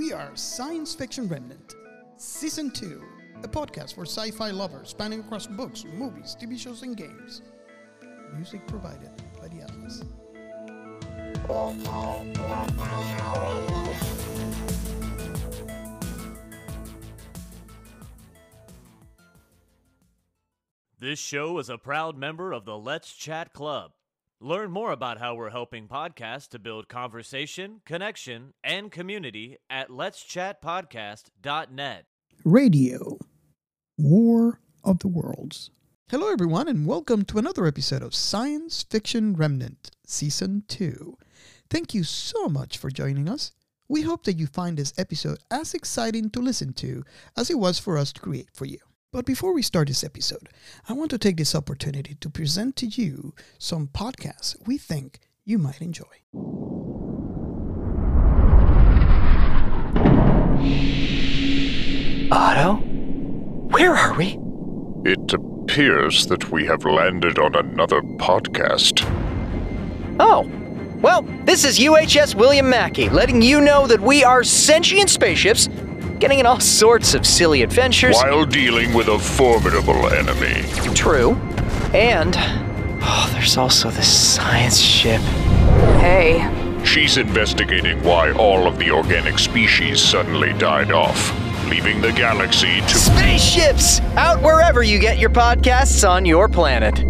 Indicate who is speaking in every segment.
Speaker 1: We are Science Fiction Remnant, Season 2, a podcast for sci fi lovers spanning across books, movies, TV shows, and games. Music provided by the Atlas.
Speaker 2: This show is a proud member of the Let's Chat Club. Learn more about how we're helping podcasts to build conversation, connection, and community at letschatpodcast.net.
Speaker 1: Radio War of the Worlds. Hello, everyone, and welcome to another episode of Science Fiction Remnant, Season 2. Thank you so much for joining us. We hope that you find this episode as exciting to listen to as it was for us to create for you. But before we start this episode, I want to take this opportunity to present to you some podcasts we think you might enjoy.
Speaker 3: Otto? Where are we?
Speaker 4: It appears that we have landed on another podcast.
Speaker 3: Oh, well, this is UHS William Mackey letting you know that we are sentient spaceships getting in all sorts of silly adventures.
Speaker 4: While dealing with a formidable enemy.
Speaker 3: True. And, oh, there's also the science ship.
Speaker 5: Hey,
Speaker 4: She's investigating why all of the organic species suddenly died off, leaving the galaxy to.
Speaker 3: Spaceships! Out wherever you get your podcasts on your planet.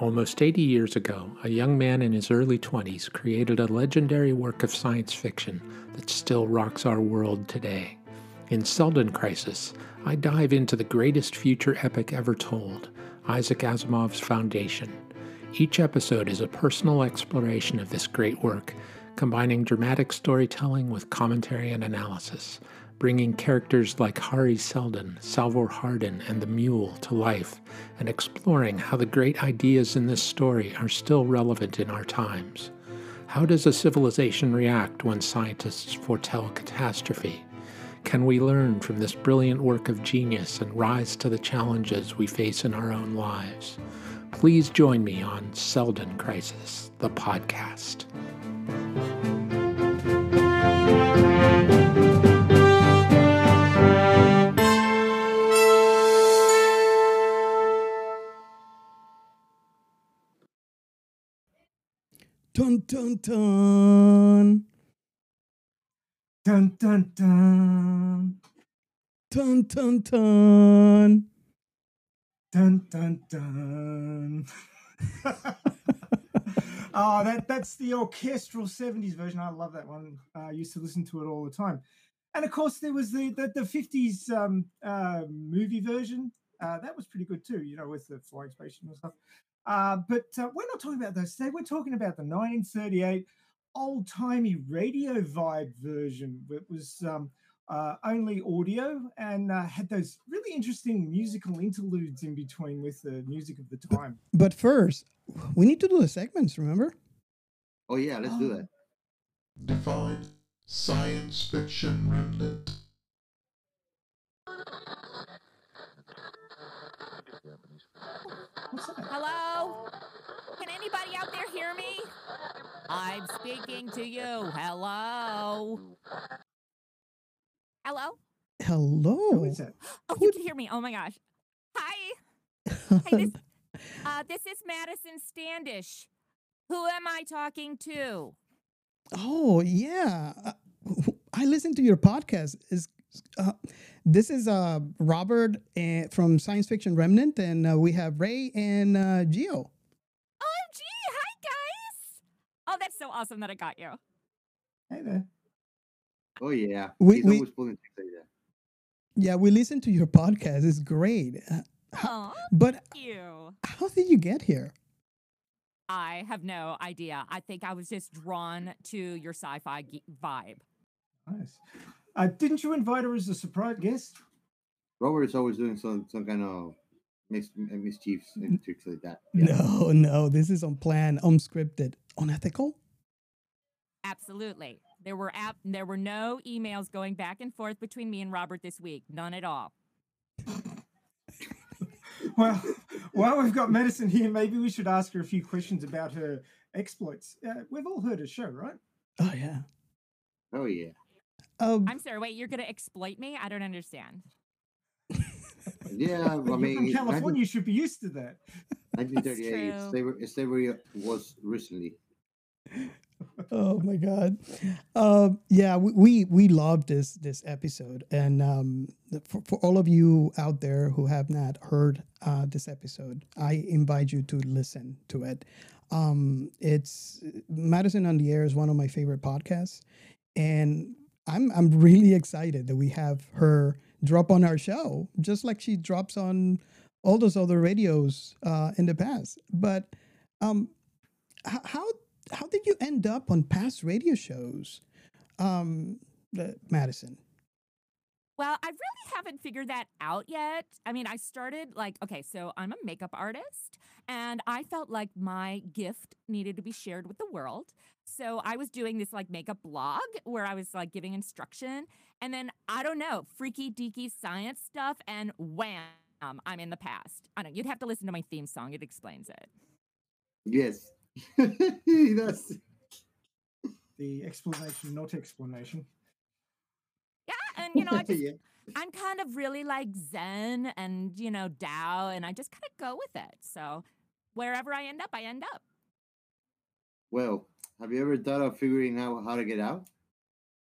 Speaker 6: Almost 80 years ago, a young man in his early 20s created a legendary work of science fiction that still rocks our world today. In Seldon Crisis, I dive into the greatest future epic ever told, Isaac Asimov's Foundation. Each episode is a personal exploration of this great work, combining dramatic storytelling with commentary and analysis, bringing characters like Hari Seldon, Salvor Hardin, and the Mule to life, and exploring how the great ideas in this story are still relevant in our times. How does a civilization react when scientists foretell catastrophe? Can we learn from this brilliant work of genius and rise to the challenges we face in our own lives? Please join me on Seldon Crisis, the podcast.
Speaker 1: Dun dun dun.
Speaker 7: Dun dun dun.
Speaker 1: Dun dun dun.
Speaker 7: Dun dun dun. oh, that that's the orchestral 70s version. I love that one. Uh, I used to listen to it all the time. And of course, there was the the, the 50s um, uh, movie version. Uh, that was pretty good too, you know, with the flying spaceship and stuff. Uh, but uh, we're not talking about those today. We're talking about the 1938 old timey radio vibe version. It was um, uh, only audio and uh, had those really interesting musical interludes in between with the music of the time.
Speaker 1: But first, we need to do the segments, remember?
Speaker 8: Oh yeah, let's do that.
Speaker 9: Define science fiction remnant.
Speaker 5: Hello? Hear me? I'm speaking to you. Hello? Hello?
Speaker 1: Hello.
Speaker 7: Who is that?
Speaker 5: Oh,
Speaker 1: Who
Speaker 5: you can hear me. Oh my gosh. Hi. Hey, this, uh, this is Madison Standish. Who am I talking to?
Speaker 1: oh, yeah. Uh, I listened to your podcast. Is uh, this is uh, Robert uh, from Science Fiction Remnant, and uh, we have Ray and uh, Geo.
Speaker 5: OMG. Hi, guys. Oh, that's so awesome that I got you.
Speaker 7: Hey there.
Speaker 8: Oh yeah.
Speaker 1: We-
Speaker 8: He's
Speaker 1: we-
Speaker 8: always pulling things like that.
Speaker 1: Yeah, we listened to your podcast. It's great. Uh,
Speaker 5: Oh,
Speaker 1: but
Speaker 5: thank you.
Speaker 1: how did you get here?
Speaker 5: I have no idea. I think I was just drawn to your sci-fi ge- vibe.
Speaker 7: Nice. Uh, didn't you invite her as a surprise guest?
Speaker 8: Robert is always doing some some kind of mis- mischiefs and tricks like that. Yeah.
Speaker 1: No, no, this is unplanned, unscripted, unethical.
Speaker 5: Absolutely. There were app- there were no emails going back and forth between me and Robert this week. None at all.
Speaker 7: well, while we've got Madison here, maybe we should ask her a few questions about her exploits. Uh, we've all heard her show, right?
Speaker 1: Oh yeah.
Speaker 8: Oh yeah.
Speaker 1: Um,
Speaker 5: I'm sorry. Wait, you're gonna exploit me? I don't understand.
Speaker 8: Yeah, I
Speaker 7: You're
Speaker 8: mean,
Speaker 7: California, you should be used to that.
Speaker 8: 1938.
Speaker 5: true.
Speaker 8: Slavery, slavery was recently.
Speaker 1: oh my god um yeah we, we we love this this episode and um for, for all of you out there who have not heard uh this episode i invite you to listen to it um it's madison on the air is one of my favorite podcasts and i'm i'm really excited that we have her drop on our show just like she drops on all those other radios uh in the past but um h- how how did you end up on past radio shows, um, uh, Madison?
Speaker 5: Well, I really haven't figured that out yet. I mean, I started like, okay, so I'm a makeup artist and I felt like my gift needed to be shared with the world. So I was doing this like makeup blog where I was like giving instruction. And then I don't know, freaky deaky science stuff, and wham, I'm in the past. I don't you'd have to listen to my theme song, it explains it.
Speaker 8: Yes. That's
Speaker 7: The explanation, not explanation.
Speaker 5: Yeah, and you know, I just
Speaker 8: yeah.
Speaker 5: I'm kind of really like Zen and, you know, Tao, and I just kind of go with it. So wherever I end up, I end up.
Speaker 8: Well, have you ever thought of figuring out how to get out?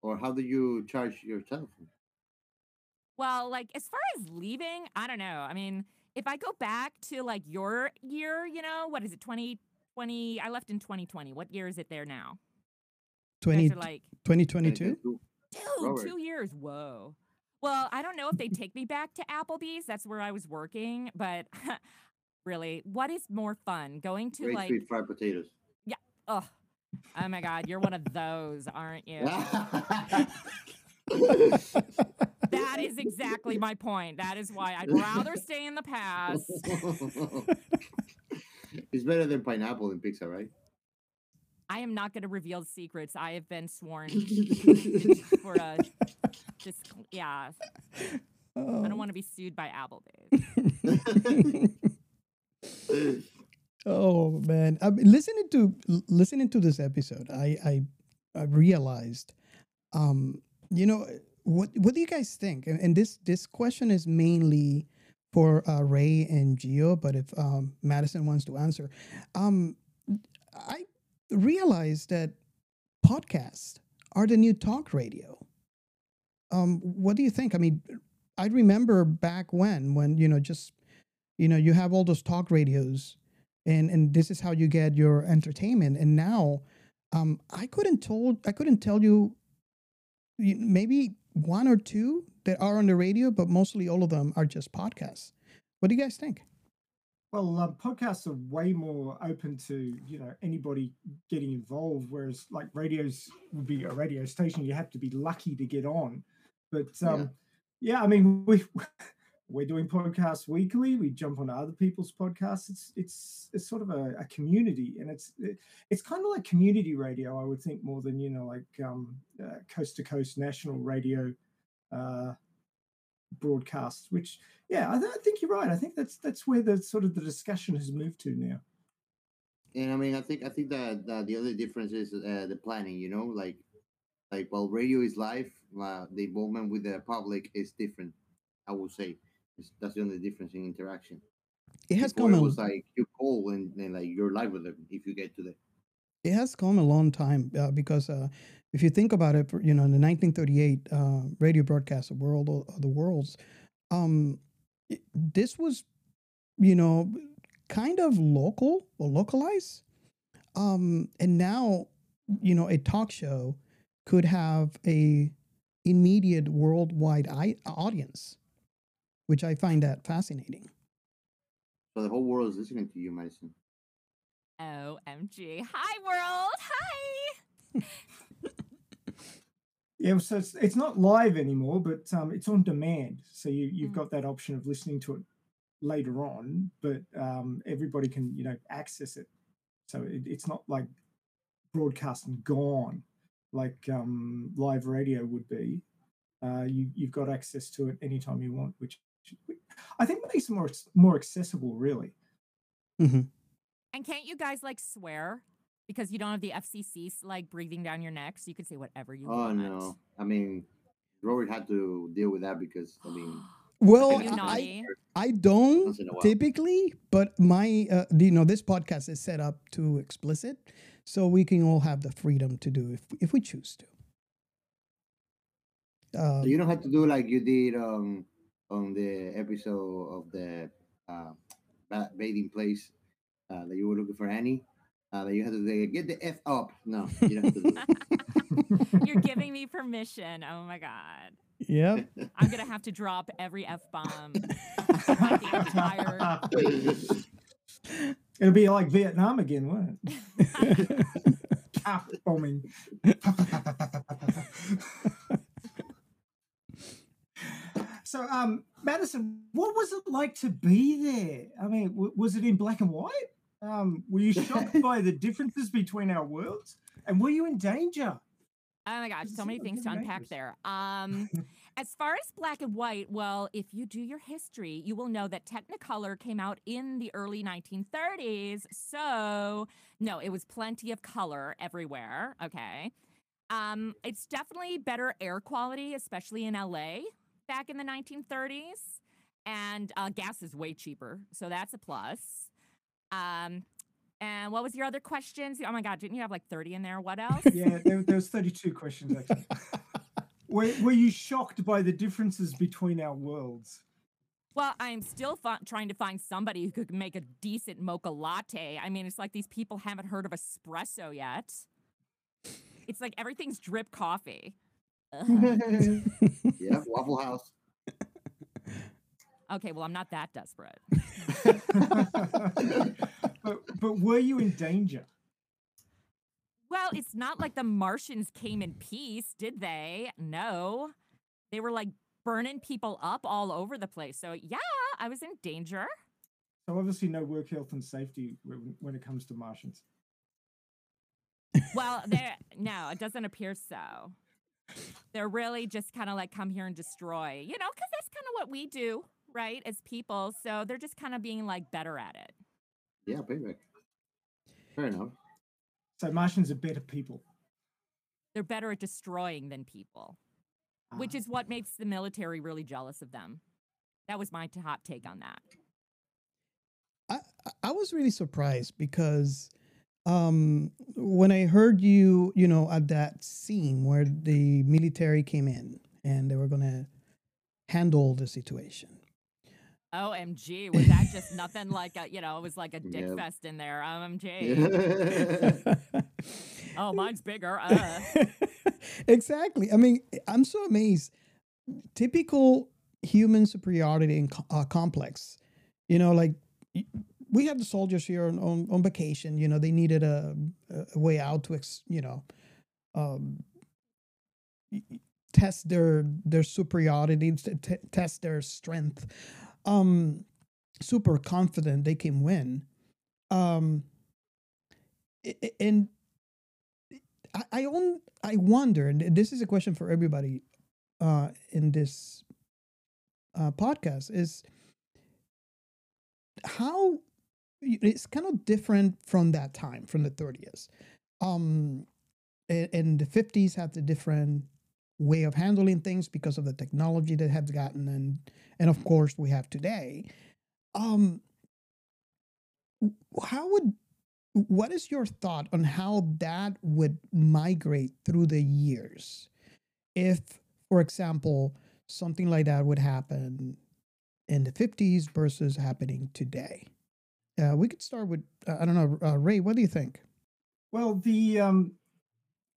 Speaker 8: Or how do you charge your telephone?
Speaker 5: Well, like as far as leaving, I don't know. I mean, if I go back to like your year, you know, what is it, 2020? I left in 2020. What year is it there now? You
Speaker 1: 20,
Speaker 5: like,
Speaker 1: 2022?
Speaker 5: Dude,
Speaker 8: Robert.
Speaker 5: two years. Whoa. Well, I don't know if they take me back to Applebee's. That's where I was working. But really, what is more fun? Going to
Speaker 8: Great
Speaker 5: like,
Speaker 8: sweet fried potatoes. Yeah.
Speaker 5: oh, oh my God, you're one of those, aren't you? That is exactly my point. That is why I'd rather stay in the past.
Speaker 8: it's better than pineapple than pizza, right?
Speaker 5: I am not going to reveal secrets. I have been sworn for a just yeah. I
Speaker 1: Oh.
Speaker 5: don't want to be sued by Apple, Applebee's.
Speaker 1: Oh man, I mean, listening to listening to this episode, I I, I realized, um, you know, what what do you guys think? And, and this this question is mainly for uh, Ray and Geo, but if um, Madison wants to answer, um, I realized that podcasts are the new talk radio. Um, what do you think? I mean, I remember back when when you know just you know you have all those talk radios and and this is how you get your entertainment and now um i couldn't told i couldn't tell you maybe one or two that are on the radio but mostly all of them are just podcasts what do you guys think
Speaker 7: Well, um, podcasts are way more open to you know anybody getting involved, whereas like radios would be a radio station. You have to be lucky to get on. But um, yeah. I mean, we we're doing podcasts weekly. We jump on other people's podcasts. It's it's it's sort of a, a community, and it's it, it's kind of like community radio. I would think more than you know like um, uh, coast to coast national radio. Uh, broadcasts which yeah I, th- I think you're right i think that's that's where the sort of the discussion has moved to now
Speaker 8: And I mean, I think I think that, that the other difference is uh, the planning. You know, like like while radio is live, uh, the involvement with the public is different. I would say It's- that's the only difference in interaction.
Speaker 1: it has
Speaker 8: Before
Speaker 1: come
Speaker 8: it
Speaker 1: a,
Speaker 8: was like you call and, and like you're live with them if you get to the
Speaker 1: it has come a long time uh, because uh, if you think about it, you know, in the 1938 uh, radio broadcast of World of the Worlds, um, it- this was, you know, kind of local or localized. Um, and now, you know, a talk show could have a immediate worldwide I- audience, which I find that fascinating.
Speaker 8: so the whole world is listening to you, Madison.
Speaker 5: OMG. Hi, world. Hi.
Speaker 7: yeah so it's, it's not live anymore but um, it's on demand. So you, you've
Speaker 5: Mm.
Speaker 7: got that option of listening to it later on but um, everybody can you know access it. So it, it's not like broadcast and gone like um, live radio would be. Uh, you, you've got access to it anytime you want which I think makes it more more accessible, really.
Speaker 5: And can't you guys like swear because you don't have the FCC like breathing down your neck, so you can say whatever you
Speaker 8: Oh
Speaker 5: want?
Speaker 8: Oh no! I mean, Robert had to deal with that because I mean,
Speaker 1: Well, I. I don't
Speaker 8: Once in a while.
Speaker 1: typically, but my, uh, you know, this podcast is set up to explicit, so we can all have the freedom to do if if we choose to. Um,
Speaker 8: you don't have to do like you did on on the episode of the uh, bathing place uh, that you were looking for Annie. Uh, that you have to say, get the f up. No, you don't have to do that.
Speaker 5: You're giving me permission. Oh my god.
Speaker 1: Yep.
Speaker 5: I'm gonna have to drop every F bomb. the entire
Speaker 7: It'll be like Vietnam again, won't it? Cap bombing. so, um, Madison, what was it like to be there? I mean, w- was it in black and white? Um, were you shocked by the differences between our worlds? And were you in danger?
Speaker 5: Oh my gosh, so many things to unpack there. Um, as far as black and white, well, if you do your history, you will know that Technicolor came out in the early 1930s. So, no, it was plenty of color everywhere. Okay. Um, it's definitely better air quality, especially in LA back in the 1930s. And uh, gas is way cheaper. So that's a plus. Um, and what was your other questions? Oh my God, didn't you have like 30 in there? What else?
Speaker 7: Yeah, there, there was 32 questions actually. were, were you shocked by the differences between our worlds?
Speaker 5: Well, I'm still fi- trying to find somebody who could make a decent mocha latte. I mean, it's like these people haven't heard of espresso yet. It's like everything's drip coffee.
Speaker 8: Yeah, Waffle House.
Speaker 5: Okay, well, I'm not that desperate.
Speaker 7: but, but were you in danger?
Speaker 5: Well, it's not like the Martians came in peace, did they? No. They were like burning people up all over the place. So, yeah, I was in danger.
Speaker 7: So obviously no work health and safety when, when it comes to Martians.
Speaker 5: Well, there no, it doesn't appear so. They're really just kind of like come here and destroy, you know, because that's kind of what we do, right, as people. So they're just kind of being like better at it.
Speaker 8: Yeah, payback. Fair enough.
Speaker 7: So Martians are better people.
Speaker 5: They're better at destroying than people, which
Speaker 7: Ah.
Speaker 5: is what makes the military really jealous of them. That was my hot take on that.
Speaker 1: I, I- I was really surprised because um, when I heard you, you know, at that scene where the military came in and they were going to handle the situation.
Speaker 5: OMG, was that just nothing like a, you know, it was like a dick fest in there. OMG. oh, mine's bigger. Uh.
Speaker 1: exactly. I mean, I'm so amazed. Typical human superiority and uh, complex. You know, like we have the soldiers here on, on, on vacation. You know, they needed a, a way out to, ex, you know, um, test their their superiority, t- t- test their strength. Um, super confident they can win. Um, and I I, on, I wonder, and this is a question for everybody uh, in this uh, podcast, is how it's kind of different from that time, from the 30s. Um, a- and the 50s had the different way of handling things because of the technology that has gotten, and and of course we have today. Um, how would what is your thought on how that would migrate through the years? If for example something like that would happen in the 50s versus happening today? Uh, we could start with uh, i don't know uh, ray what do you think?
Speaker 7: Well, the um,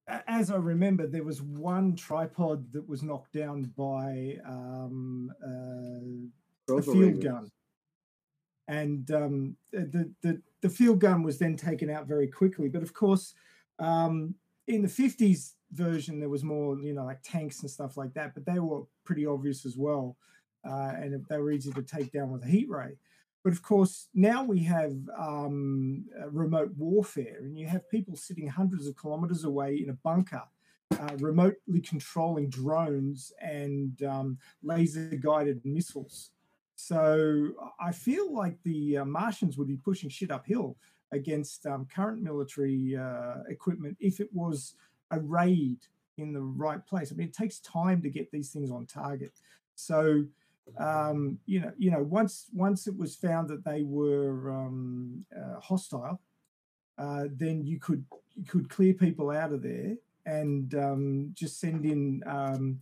Speaker 7: as I remember, there was one tripod that was knocked down by um, uh, a field
Speaker 8: Ravens.
Speaker 7: gun, and um, the, the the field gun was then taken out very quickly. But of course, um, in the fifties version, there was more, you know, like tanks and stuff like that. But they were pretty obvious as well, uh, and they were easy to take down with a heat ray. But of course, now we have um, uh, remote warfare, and you have people sitting hundreds of kilometers away in a bunker, uh, remotely controlling drones and um, laser guided missiles. So I feel like the uh, Martians would be pushing shit uphill against um, current military uh, equipment if it was a raid in the right place. I mean, it takes time to get these things on target. So um, you know, you know, once once it was found that they were um, uh, hostile, uh, then you could you could clear people out of there and um, just send in um,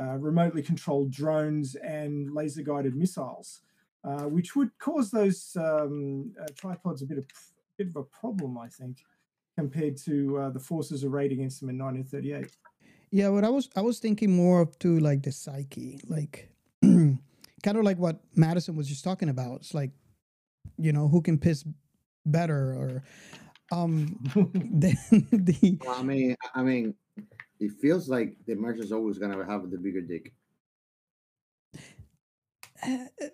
Speaker 7: uh, remotely controlled drones and laser guided missiles, uh, which would cause those um, uh, tripods a bit of bit of a problem, I think, compared to uh, the forces arrayed against them in 1938.
Speaker 1: Yeah, but I was I was thinking more of to like the psyche, like kind of like what Madison was just talking about. It's like, you know, who can piss better or um the, the
Speaker 8: Well, I mean, I mean, it feels like the Martians always gonna have the bigger dick.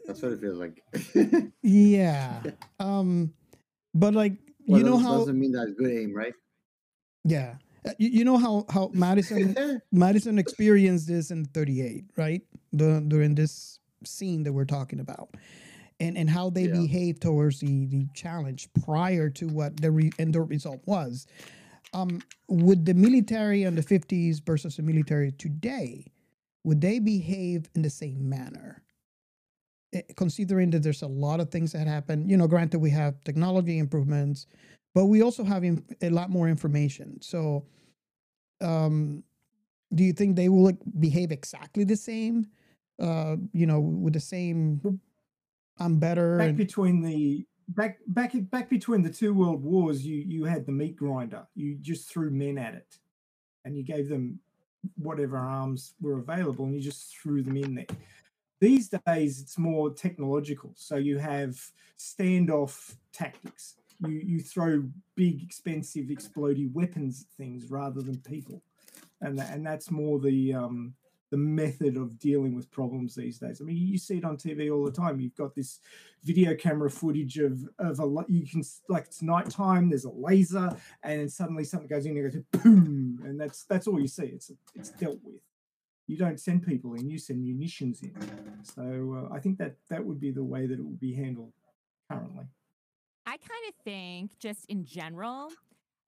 Speaker 8: That's what it feels like.
Speaker 1: yeah. Um but like
Speaker 8: Well,
Speaker 1: you know how
Speaker 8: doesn't mean that's good aim, right?
Speaker 1: yeah. Uh, You, you know how how Madison Madison experienced this in 38, right? The, during this scene that we're talking about. And and how they
Speaker 8: Yeah.
Speaker 1: behaved towards the the challenge prior to what the re, end result was. Um would the military in the 50s versus the military today would they behave in the same manner? Eh, Considering that there's a lot of things that happen, you know, granted we have technology improvements, but we also have in, a lot more information. So, um, do you think they will behave exactly the same? Uh, you know, with the same, I'm better.
Speaker 7: back
Speaker 1: and-
Speaker 7: between the back back back between the two world wars you you had the meat grinder. You just threw men at it and you gave them whatever arms were available and you just threw them in there. These days it's more technological. So you have standoff tactics. You you throw big expensive exploding weapons at things rather than people. And tha- and that's more the um the method of dealing with problems these days. I mean, you see it on TV all the time. You've got this video camera footage of of a you can like it's nighttime. There's a laser, and suddenly something goes in and goes boom, and that's that's all you see. It's it's dealt with. You don't send people in. You send munitions in. So uh, I think that that would be the way that it would be handled currently.
Speaker 5: I kind of think, just in general,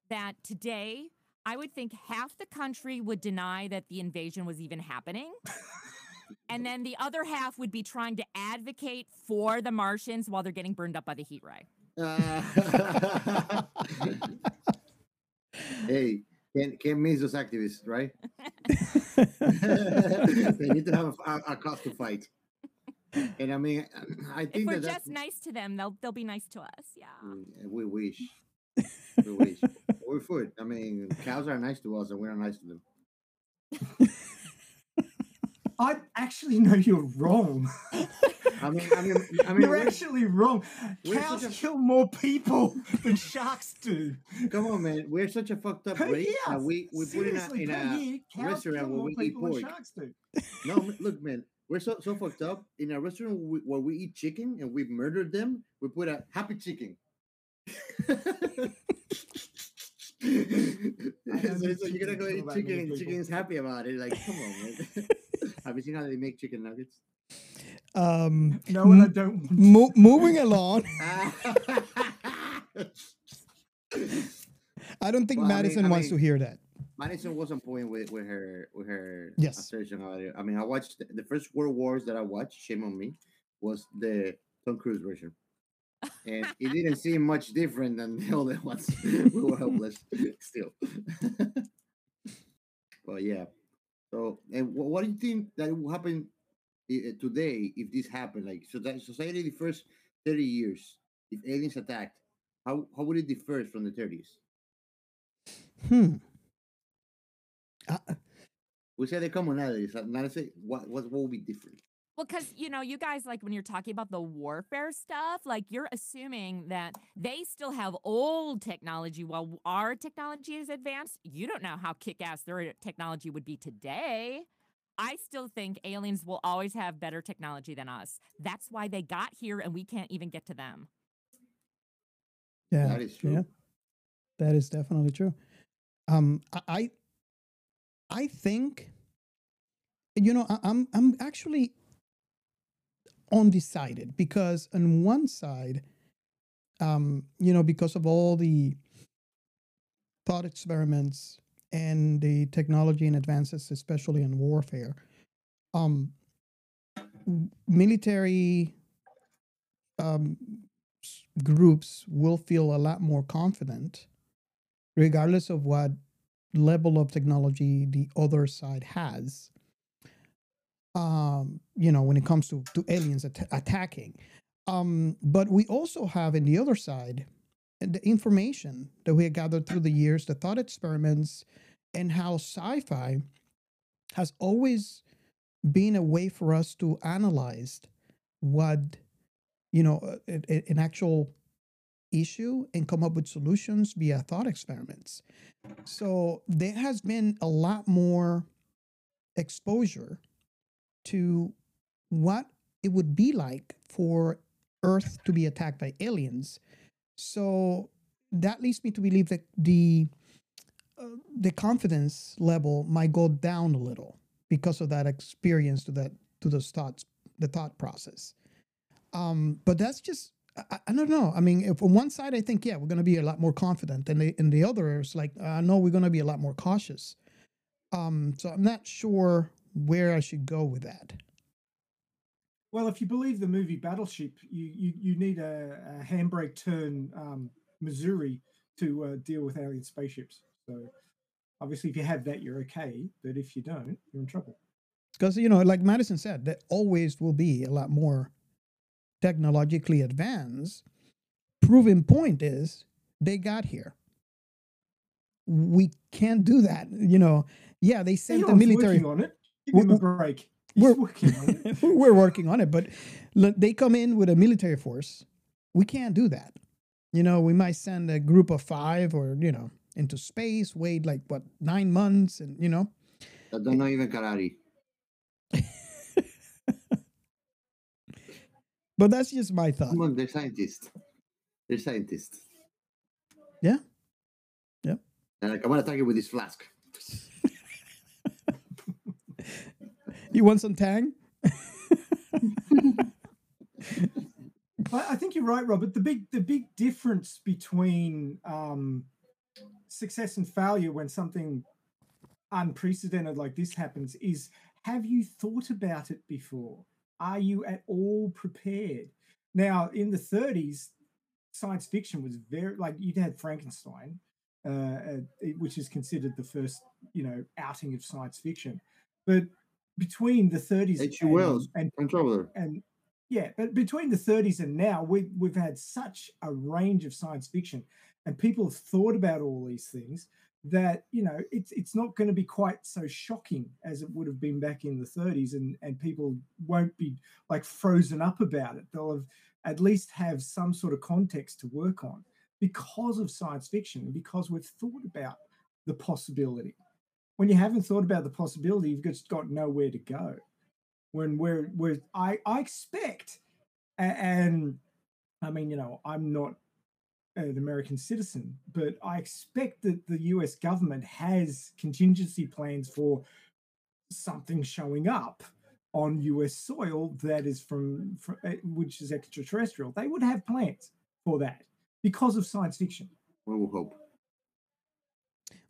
Speaker 5: that today I would think half the country would deny that the invasion was even happening. and then the other half would be trying to advocate for the Martians while they're getting burned up by the heat ray.
Speaker 8: Uh, hey, Ken, Ken means those activists, right? they need to have a, a cause to fight. And I mean, I
Speaker 5: If
Speaker 8: think
Speaker 5: we're
Speaker 8: that that's,
Speaker 5: just nice to them, they'll they'll be nice to us. Yeah.
Speaker 8: Mm, we wish. We wish. We're food. I mean, cows are nice to us, and we're not nice to them.
Speaker 7: I actually know you're wrong.
Speaker 8: I mean, I mean, I mean,
Speaker 7: you're actually wrong. Cows
Speaker 8: a-
Speaker 7: kill more people than sharks do.
Speaker 8: Come on, man. We're such a fucked up race.
Speaker 7: year.
Speaker 8: we we put in a, in a
Speaker 7: year,
Speaker 8: restaurant where we eat pork. No, look, man. We're so so fucked up. In a restaurant where we, where we eat chicken and we murdered them, we put a happy chicken. So, so you're gonna go eat chicken
Speaker 7: many
Speaker 8: and
Speaker 7: people.
Speaker 8: chicken is happy about it. Like, come on, man. Have you seen how they make chicken nuggets?
Speaker 1: um,
Speaker 7: No, and I
Speaker 1: m-
Speaker 7: don't. want
Speaker 1: mo- moving along. I don't think
Speaker 8: Well, I mean-
Speaker 1: Madison
Speaker 8: I
Speaker 1: wants
Speaker 8: mean-
Speaker 1: to hear that.
Speaker 8: Madison was on point with, with her with her
Speaker 1: Yes.
Speaker 8: assertion about it. I mean, I watched the, the first World Wars that I watched. Shame on me. Was the Tom Cruise version, and it didn't seem much different than the other ones. we were helpless still. but yeah. So, and wh- what do you think that will happen uh, today if this happened? Like, so that society the first thirty years, if aliens attacked, how how would it differ from the thirties?
Speaker 1: Hmm. Uh,
Speaker 8: We say the commonalities. Not say what what what will be different.
Speaker 5: Well, because you know, you guys like when you're talking about the warfare stuff, like you're assuming that they still have old technology while our technology is advanced. You don't know how kick-ass their technology would be today. I still think aliens will always have better technology than us. That's why they got here and we can't even get to them.
Speaker 1: yeah,
Speaker 8: That is true.
Speaker 1: Yeah, that is definitely true. Um, I, I, I think, you know, I, I'm, I'm actually, undecided because on one side, um, you know, because of all the thought experiments and the technology and advances, especially in warfare, um, military um, groups will feel a lot more confident, regardless of what level of technology the other side has. Um, you know, when it comes to to aliens at- attacking, um, but we also have in the other side the information that we have gathered through the years, the thought experiments, and how sci-fi has always been a way for us to analyze what you know a- a- an actual issue and come up with solutions via thought experiments. So there has been a lot more exposure to what it would be like for earth to be attacked by aliens. So that leads me to believe that the uh, the confidence level might go down a little because of that experience to that to those thoughts the thought process. Um but that's just I, I don't know. I mean if on one side i think yeah we're going to be a lot more confident and the and the other is like uh, no we're going to be a lot more cautious. Um so i'm not sure where i should go with that
Speaker 7: Well, if you believe the movie Battleship, you you, you need a, a handbrake turn um, Missouri to uh, deal with alien spaceships. So obviously, if you have that, you're okay. But if you don't, you're in trouble.
Speaker 1: because you know like madison said there always will be a lot more technologically advanced proven point is they got here we can't do that you know yeah they sent the military
Speaker 7: on it. Give him a
Speaker 1: W-
Speaker 7: break. He's
Speaker 1: we're,
Speaker 7: working on it.
Speaker 1: we're working on it but look, they come in with a military force we can't do that you know we might send a group of five or you know into space wait like what nine months and you know
Speaker 8: I don't know even karate.
Speaker 1: but that's just my thought
Speaker 8: Come on, they're scientists. They're scientists.
Speaker 1: Yeah. Yep.
Speaker 8: They're like, I want to attack you with this flask.
Speaker 1: you want some tang
Speaker 7: I, think you're right, Robert. The big the big difference between um, success and failure when something unprecedented like this happens is have you thought about it before? Are you at all prepared? Now, in the 30s, science fiction was very like you'd had Frankenstein, uh, which is considered the first, you know, outing of science fiction. But between the 30s
Speaker 8: H.G. Wells,
Speaker 7: and
Speaker 8: Traveler.
Speaker 7: and yeah, but between the 30s and now, we, we've had such a range of science fiction, and people have thought about all these things that you know it's it's not going to be quite so shocking as it would have been back in the 30s, and and people won't be like frozen up about it. They'll have at least have some sort of context to work on because of science fiction because we've thought about the possibility. When you haven't thought about the possibility, you've just got nowhere to go when we're we're I I expect a- and I mean you know I'm not an American citizen, but I expect that the US government has contingency plans for something showing up on US soil that is from, from uh, which is extraterrestrial. They would have plans for that because of science fiction.
Speaker 8: We will hope.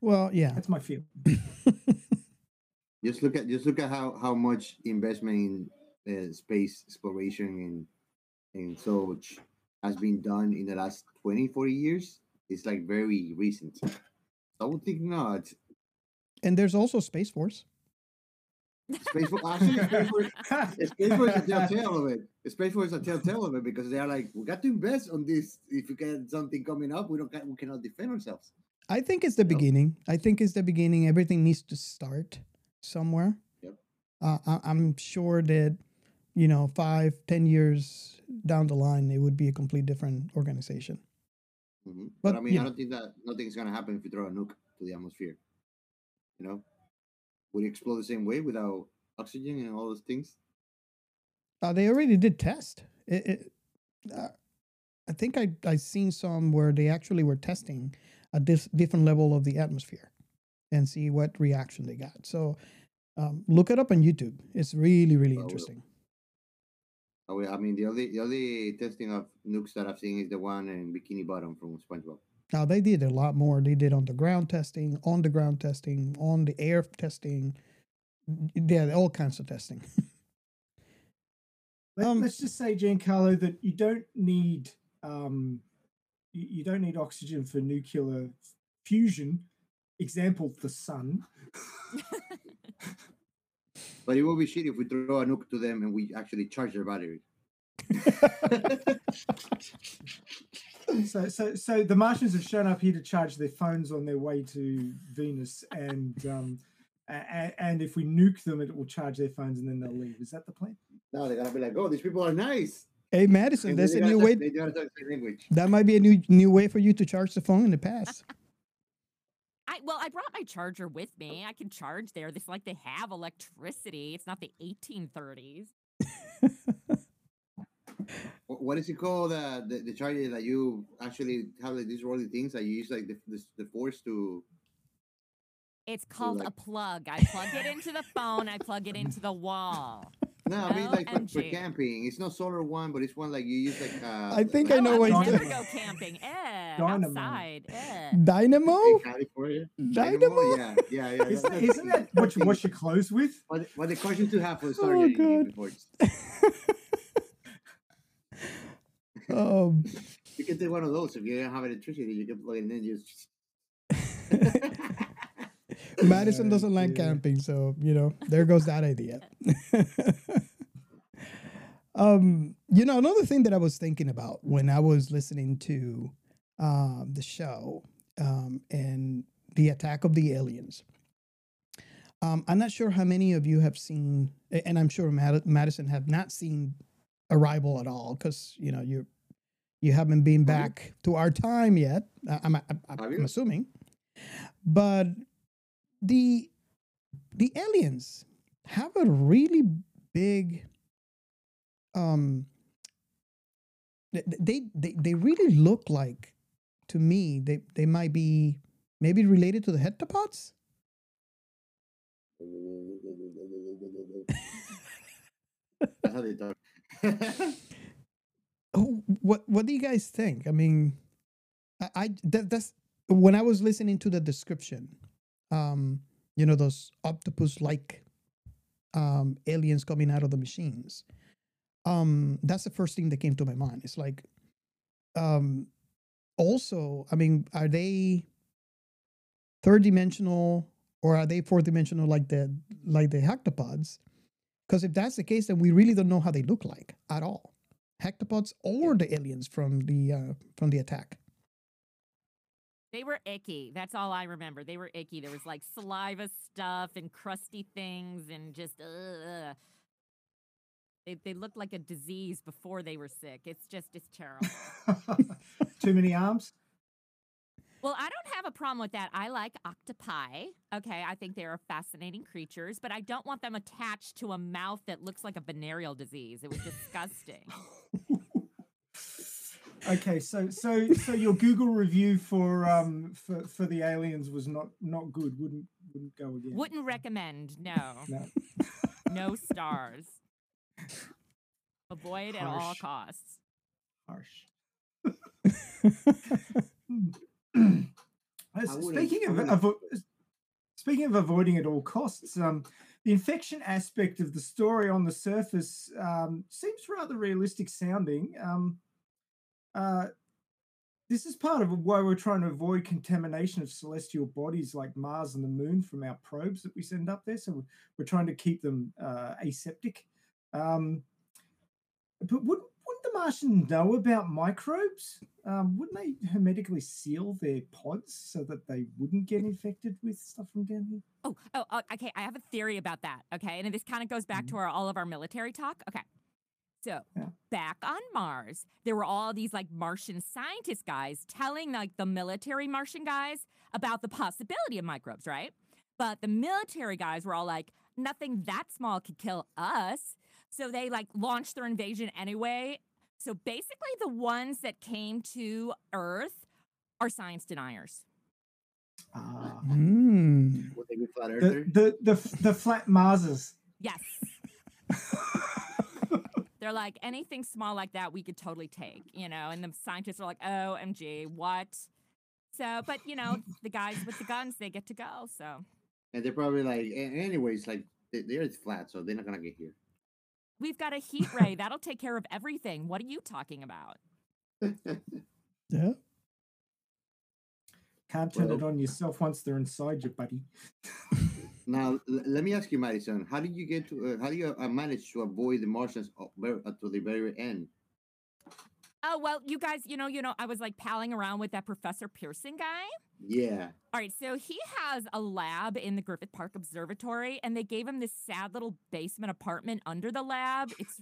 Speaker 1: Well yeah
Speaker 7: That's my feeling.
Speaker 8: Just look at just look at how how much investment in uh, space exploration and and such has been done in the last 20, 40 years. It's like very recent. I would think not.
Speaker 1: and there's also space force
Speaker 8: Space Force, actually, Space Force, Space Force is a telltale of it. Space Force is a telltale of it because they are like, we got to invest on this. If we get something coming up, we don't we cannot defend ourselves.
Speaker 1: I think it's the beginning. I think it's the beginning. Everything needs to start somewhere.
Speaker 8: Yep.
Speaker 1: Uh, I, I'm sure that, you know, five, ten years down the line, it would be a complete different organization.
Speaker 8: Mhm. But,
Speaker 1: But,
Speaker 8: I mean,
Speaker 1: you
Speaker 8: I don't think that nothing's gonna happen if you throw a nuke to the atmosphere. You know, would it explode the same way without oxygen and all those things?
Speaker 1: Uh, they already did test. It, it, uh, I think I I seen some where they actually were testing a dis- different level of the atmosphere and see what reaction they got. So um, look it up on YouTube. It's really really
Speaker 8: I
Speaker 1: interesting.
Speaker 8: Oh, I mean, the only the only testing of nukes that I've seen is the one in Bikini Bottom from SpongeBob.
Speaker 1: Now they did a lot more. They did on the ground testing, on the ground testing, on the air testing. Yeah, all kinds of testing.
Speaker 7: Let,
Speaker 1: Um,
Speaker 7: us just say, Giancarlo, that you don't need um, you, you don't need oxygen for nuclear fusion. Example: the sun.
Speaker 8: But it will be shitty if we throw a nuke to them and we actually charge their battery.
Speaker 7: So, so, so the Martians have shown up here to charge their phones on their way to Venus, and um, and, and if we nuke them, it will charge their phones and then they'll leave. Is that the plan?
Speaker 8: No, they're gonna be like, "Oh, these people are nice."
Speaker 1: Hey, Madison,
Speaker 8: And
Speaker 1: that's a new
Speaker 8: talk-
Speaker 1: way.
Speaker 8: They gotta talk the language.
Speaker 1: That might be a new new way for you to charge the phone in the past.
Speaker 5: I well, I brought my charger with me. I can charge there. This like they have electricity. It's not the 1830s.
Speaker 8: Wh- What is it called? Uh, the the charger that you actually have like these rolling things that you use like the the, the force to.
Speaker 5: It's called a
Speaker 8: like-
Speaker 5: plug. I plug it into the phone. I plug it into the wall.
Speaker 8: No, I mean like for, for
Speaker 5: OMG.
Speaker 8: camping. It's not solar one, but it's one like you use like. Uh,
Speaker 1: I think I know what
Speaker 5: I
Speaker 1: you
Speaker 5: would never
Speaker 7: Dynamo.
Speaker 5: go camping. Eh,
Speaker 7: Dynamo.
Speaker 5: outside. Eh.
Speaker 1: Dynamo?
Speaker 8: in California.
Speaker 1: Dynamo?
Speaker 8: Yeah, yeah, yeah.
Speaker 7: Isn't,
Speaker 8: that's-
Speaker 7: isn't that what you wash your clothes with?
Speaker 8: What, what the question to have for the
Speaker 1: Oh,
Speaker 8: starter in- in
Speaker 1: God.
Speaker 8: before
Speaker 1: Um,
Speaker 8: You can take one of those if you don't have electricity. You can plug it in and just.
Speaker 1: Madison doesn't like camping, so you know there goes that idea. um, you know, another thing that I was thinking about when I was listening to um, the show um, and the attack of the aliens. Um, I'm not sure how many of you have seen, and I'm sure Mad- Madison have not seen Arrival at all, because you know you you haven't been back to our time yet. I'm, I'm, I'm assuming, but the the aliens have a really big um th- th- they they they really look like to me they they might be maybe related to the heptapods
Speaker 8: That's how they talk.
Speaker 1: What what do you guys think i mean i, I that, that's when i was listening to the description um you know those octopus like um aliens coming out of the machines. Um that's the first thing that came to my mind. It's like um also i mean are they third dimensional or are they fourth dimensional like the like the heptapods because if that's the case then we really don't know how they look like at all. Heptapods or the aliens from the uh, from the attack
Speaker 5: They were icky. That's all I remember. They were icky. There was like saliva stuff and crusty things and just ugh. They they looked like a disease before they were sick. It's just it's terrible.
Speaker 7: Too many arms?
Speaker 5: well, I don't have a problem with that. I like octopi. Okay, I think they are fascinating creatures, but I don't want them attached to a mouth that looks like a venereal disease. It was disgusting.
Speaker 7: Okay, so so so your Google review for um for, for the aliens was not not good. Wouldn't wouldn't go again.
Speaker 5: Wouldn't recommend. No,
Speaker 7: No.
Speaker 5: no stars. Avoid at all costs.
Speaker 7: Harsh.
Speaker 8: I
Speaker 7: s-
Speaker 8: wouldn't-
Speaker 7: speaking of
Speaker 8: wouldn't-
Speaker 7: avo- speaking of avoiding at all costs, um, the infection aspect of the story on the surface um, seems rather realistic sounding. Um, uh, this is part of why we're trying to avoid contamination of celestial bodies like Mars and the Moon from our probes that we send up there. So we're, trying to keep them uh, aseptic. Um, but wouldn't, wouldn't the Martians know about microbes? Um, wouldn't they hermetically seal their pods so that they wouldn't get infected with stuff from down here?
Speaker 5: Oh, oh, oh, okay. I have a theory about that. Okay, and this kind of goes back to our all of our military talk. Okay, so
Speaker 7: Yeah.
Speaker 5: back on Mars, there were all these like Martian scientist guys telling like the military Martian guys about the possibility of microbes, right? But the military guys were all like, nothing that small could kill us. So they like launched their invasion anyway. So basically, the ones that came to Earth are science deniers.
Speaker 7: Ah.
Speaker 1: Mm.
Speaker 8: Would they be flat
Speaker 7: The, the, the, the flat Marses.
Speaker 5: Yes. They're like anything small like that we could totally take, you know. And the scientists are like, "Oh, MG, what?" So, but you know, the guys with the guns, they get to go. So
Speaker 8: And they're probably like, anyways, like the, the Earth's flat, so they're not gonna get here.
Speaker 5: we've got a heat ray that'll take care of everything. What are you talking about?
Speaker 1: Yeah.
Speaker 7: Can't turn it on yourself once they're inside you, buddy.
Speaker 8: Now, l- let me ask you, Madison, how did you get to? Uh, how do you uh, manage to avoid the Martians up uh, to the very end?
Speaker 5: Oh well, you guys, you know, you know, I was like palling around with that Professor Pearson guy.
Speaker 8: Yeah.
Speaker 5: All right, so he has a lab in the Griffith Park Observatory, and they gave him this sad little basement apartment under the lab. It's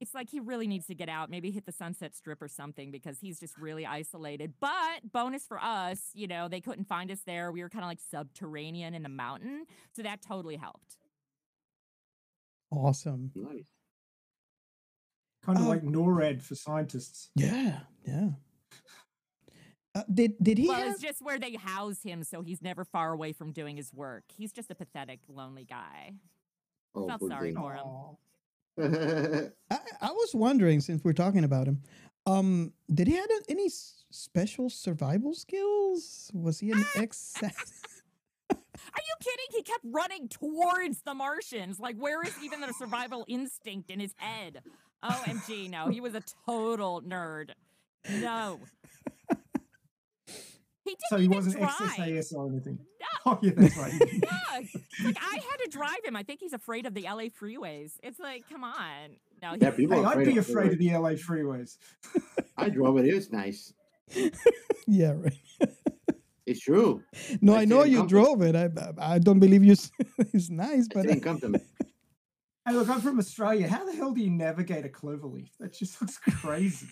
Speaker 5: it's like he really needs to get out, maybe hit the Sunset Strip or something, because he's just really isolated. But bonus for us, you know, they couldn't find us there. We were kind of like subterranean in the mountain, so that totally helped.
Speaker 1: Awesome.
Speaker 8: Nice.
Speaker 7: Kind of
Speaker 1: Oh.
Speaker 7: like NORAD for scientists.
Speaker 1: Yeah. Yeah. Uh, did did he
Speaker 5: well,
Speaker 1: have
Speaker 5: it's just where they house him, so he's never far away from doing his work. He's just a pathetic, lonely guy.
Speaker 8: Oh,
Speaker 5: Felt sorry
Speaker 8: thing.
Speaker 5: for him.
Speaker 7: Aw.
Speaker 1: I, I was wondering since we're talking about him, um, did he have any special survival skills? Was he an ex?
Speaker 5: Are you kidding? He kept running towards the Martians. Like, where is even the survival instinct in his head? OMG, no. He was a total nerd. No. He didn't
Speaker 7: So he
Speaker 5: even
Speaker 7: wasn't
Speaker 5: drive.
Speaker 7: ex-SAS or anything.
Speaker 5: No.
Speaker 7: Oh, yeah, that's right.
Speaker 5: Yeah, like I had to drive him. I think he's afraid of the LA freeways. It's like, come on. No, he,
Speaker 8: Yeah, people
Speaker 7: hey,
Speaker 8: are
Speaker 7: I'd
Speaker 8: afraid
Speaker 7: be
Speaker 8: of
Speaker 7: afraid of the LA freeways.
Speaker 8: I drove it. It was nice.
Speaker 1: yeah, right.
Speaker 8: It's true.
Speaker 1: No,
Speaker 8: I
Speaker 1: I know you drove it. I I I don't believe you. It's nice, but
Speaker 8: didn't come to me.
Speaker 7: Hey, look, I'm from Australia. How the hell do you navigate a cloverleaf? That just looks crazy.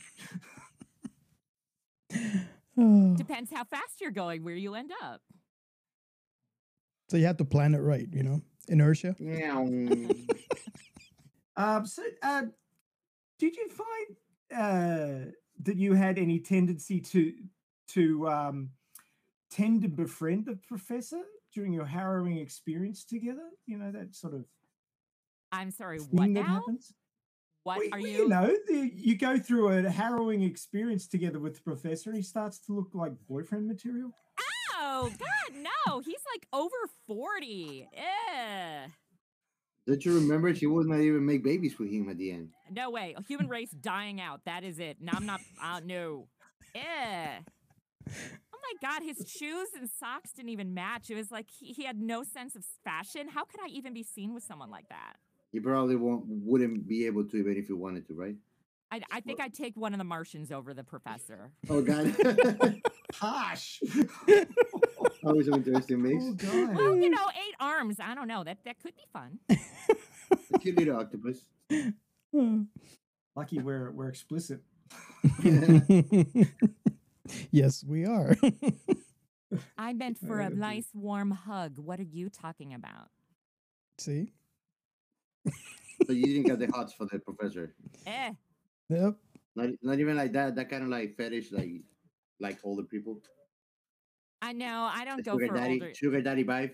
Speaker 1: Oh.
Speaker 5: depends how fast you're going, where you end up.
Speaker 1: so you have to plan it right. You know, inertia.
Speaker 8: Yeah.
Speaker 7: Um, so, uh, did you find uh, that you had any tendency to to um, tend to befriend the professor during your harrowing experience together? You know that sort of
Speaker 5: I'm sorry,
Speaker 7: thing
Speaker 5: what
Speaker 7: that
Speaker 5: now?
Speaker 7: happens.
Speaker 5: What
Speaker 7: Well,
Speaker 5: are
Speaker 7: well,
Speaker 5: you?
Speaker 7: know, the, you go through a harrowing experience together with the professor, and he starts to look like boyfriend material.
Speaker 5: Oh God, no! He's like over forty. Eh.
Speaker 8: Don't you remember? She would not even make babies with him at the end.
Speaker 5: No way. A human race dying out. That is it. No, I'm not. Uh, no. Eh. Oh my God, his shoes and socks didn't even match. It was like he, he had no sense of fashion. How could I even be seen with someone like that?
Speaker 8: He probably won't, wouldn't be able to even if he wanted to, right?
Speaker 5: I, I think I'd take one of the Martians over the professor.
Speaker 8: Oh God,
Speaker 7: Harsh.
Speaker 8: always an interesting mix.
Speaker 7: oh God.
Speaker 5: Well, you know, eight arms. I don't know. That that could be fun.
Speaker 8: A cute little octopus.
Speaker 7: Lucky we're we're explicit.
Speaker 1: yes, we are.
Speaker 5: I meant for a nice warm hug. What are you talking about?
Speaker 1: See.
Speaker 8: So you didn't get the hots for the professor.
Speaker 5: Eh.
Speaker 1: Yep.
Speaker 8: Not, not even like that. That kind of like fetish, like like older people.
Speaker 5: I know. I don't
Speaker 8: The
Speaker 5: go
Speaker 8: sugar
Speaker 5: for
Speaker 8: daddy,
Speaker 5: older.
Speaker 8: sugar daddy vibe.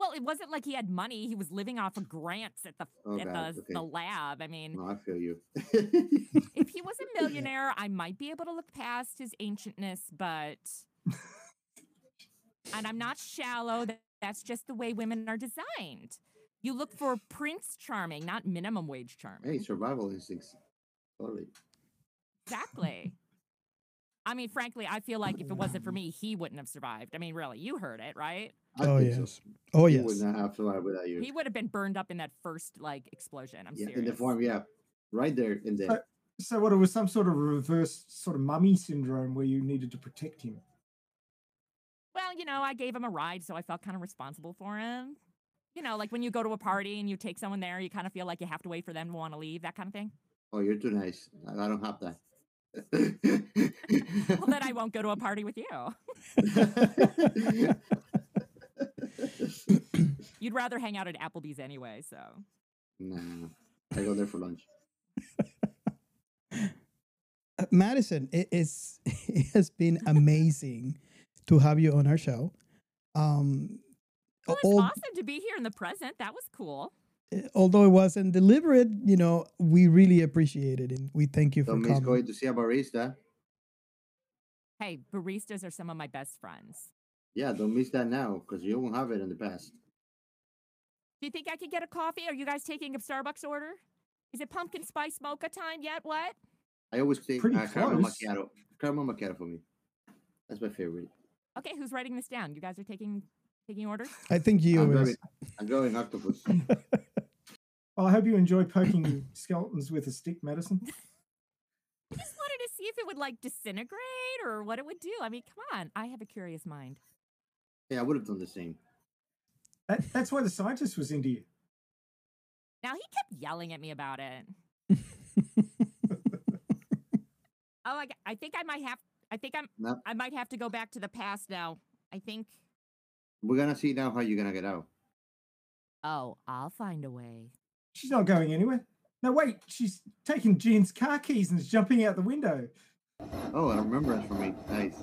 Speaker 5: Well, it wasn't like he had money. He was living off of grants at the
Speaker 8: Oh,
Speaker 5: at
Speaker 8: God,
Speaker 5: the,
Speaker 8: okay.
Speaker 5: the lab. I mean,
Speaker 8: No, I feel you.
Speaker 5: if he was a millionaire, I might be able to look past his ancientness, but and I'm not shallow. That's just the way women are designed. You look for Prince Charming, not minimum wage charming.
Speaker 8: hey, survival instincts. Totally.
Speaker 5: Exactly. I mean, frankly, I feel like if it wasn't for me, he wouldn't have survived. I mean, really, you heard it, right?
Speaker 8: I
Speaker 1: Oh,
Speaker 8: think so.
Speaker 1: yes. Oh
Speaker 8: He
Speaker 1: yes.
Speaker 8: would not have survived without you.
Speaker 5: He would have been burned up in that first like explosion. I'm
Speaker 8: yeah,
Speaker 5: serious.
Speaker 8: in the form, yeah, right there in there.
Speaker 7: So- So what? It was some sort of reverse sort of mummy syndrome where you needed to protect him.
Speaker 5: Well, you know, I gave him a ride, so I felt kind of responsible for him. You know, like when you go to a party and you take someone there, you kind of feel like you have to wait for them to want to leave, that kind of thing.
Speaker 8: Oh, you're too nice. I I don't have that.
Speaker 5: Well, then I won't go to a party with you. You'd rather hang out at Applebee's anyway, so.
Speaker 8: nah, I go there for lunch.
Speaker 1: Uh, Madison, it is it has been amazing to have you on our show. Um,
Speaker 5: Well, it's
Speaker 1: all-
Speaker 5: awesome to be here in the present. That was cool.
Speaker 1: uh, although it wasn't deliberate, you know, we really appreciate it and we thank you for
Speaker 8: Don't miss
Speaker 1: coming.
Speaker 8: going to see a barista.
Speaker 5: Hey, baristas are some of my best friends.
Speaker 8: Yeah, don't miss that now because you won't have it in the past.
Speaker 5: Do you think I could get a coffee? Are you guys taking a Starbucks order? Is it pumpkin spice mocha time yet? What?
Speaker 8: I always take
Speaker 7: Pretty
Speaker 8: uh, caramel
Speaker 7: close.
Speaker 8: macchiato. Caramel macchiato for me. That's my favorite.
Speaker 5: Okay, who's writing this down? You guys are taking taking orders?
Speaker 1: I think you
Speaker 8: I'm
Speaker 1: is.
Speaker 8: going, I'm going octopus.
Speaker 7: Well, I hope you enjoy poking skeletons with a stick Madison.
Speaker 5: I just wanted to see if it would like disintegrate or what it would do. I mean, come on. I have a curious mind.
Speaker 8: yeah, I would have done the same.
Speaker 7: That, that's why the scientist was into you.
Speaker 5: Now he kept yelling at me about it. Oh, I think I might have. I think I'm.
Speaker 8: No,
Speaker 5: I might have to go back to the past now. I think.
Speaker 8: We're gonna see now how you're gonna get out.
Speaker 5: Oh, I'll find a way.
Speaker 7: She's not going anywhere. No, wait, she's taking Jean's car keys and is jumping out the window.
Speaker 8: Oh, a remembrance for me. Nice.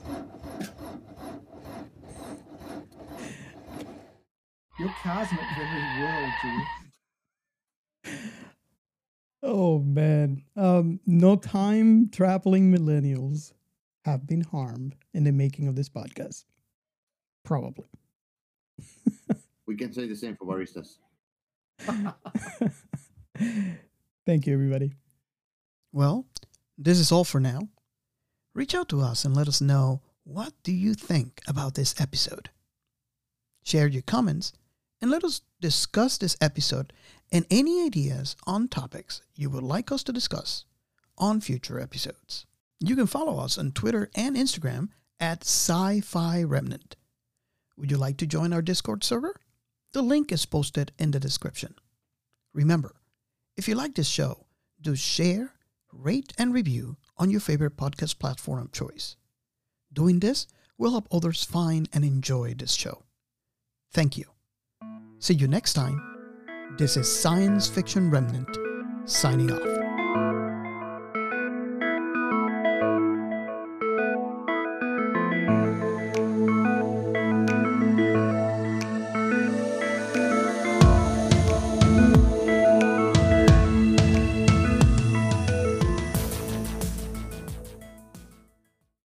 Speaker 7: Your car's not very world, Jean.
Speaker 1: Oh man. Um, no time traveling millennials have been harmed in the making of this podcast. Probably.
Speaker 8: We can say the same for baristas.
Speaker 1: Thank you, everybody. Well, this is all for now. Reach out to us and let us know what do you think about this episode. Share your comments and let us discuss this episode and any ideas on topics you would like us to discuss on future episodes. You can follow us on Twitter and Instagram at Sci-Fi Remnant. Would you like to join our Discord server? The link is posted in the description. Remember, if you like this show, do share, rate, and review on your favorite podcast platform of choice. Doing this will help others find and enjoy this show. Thank you. See you next time. This is Science Fiction Remnant signing off.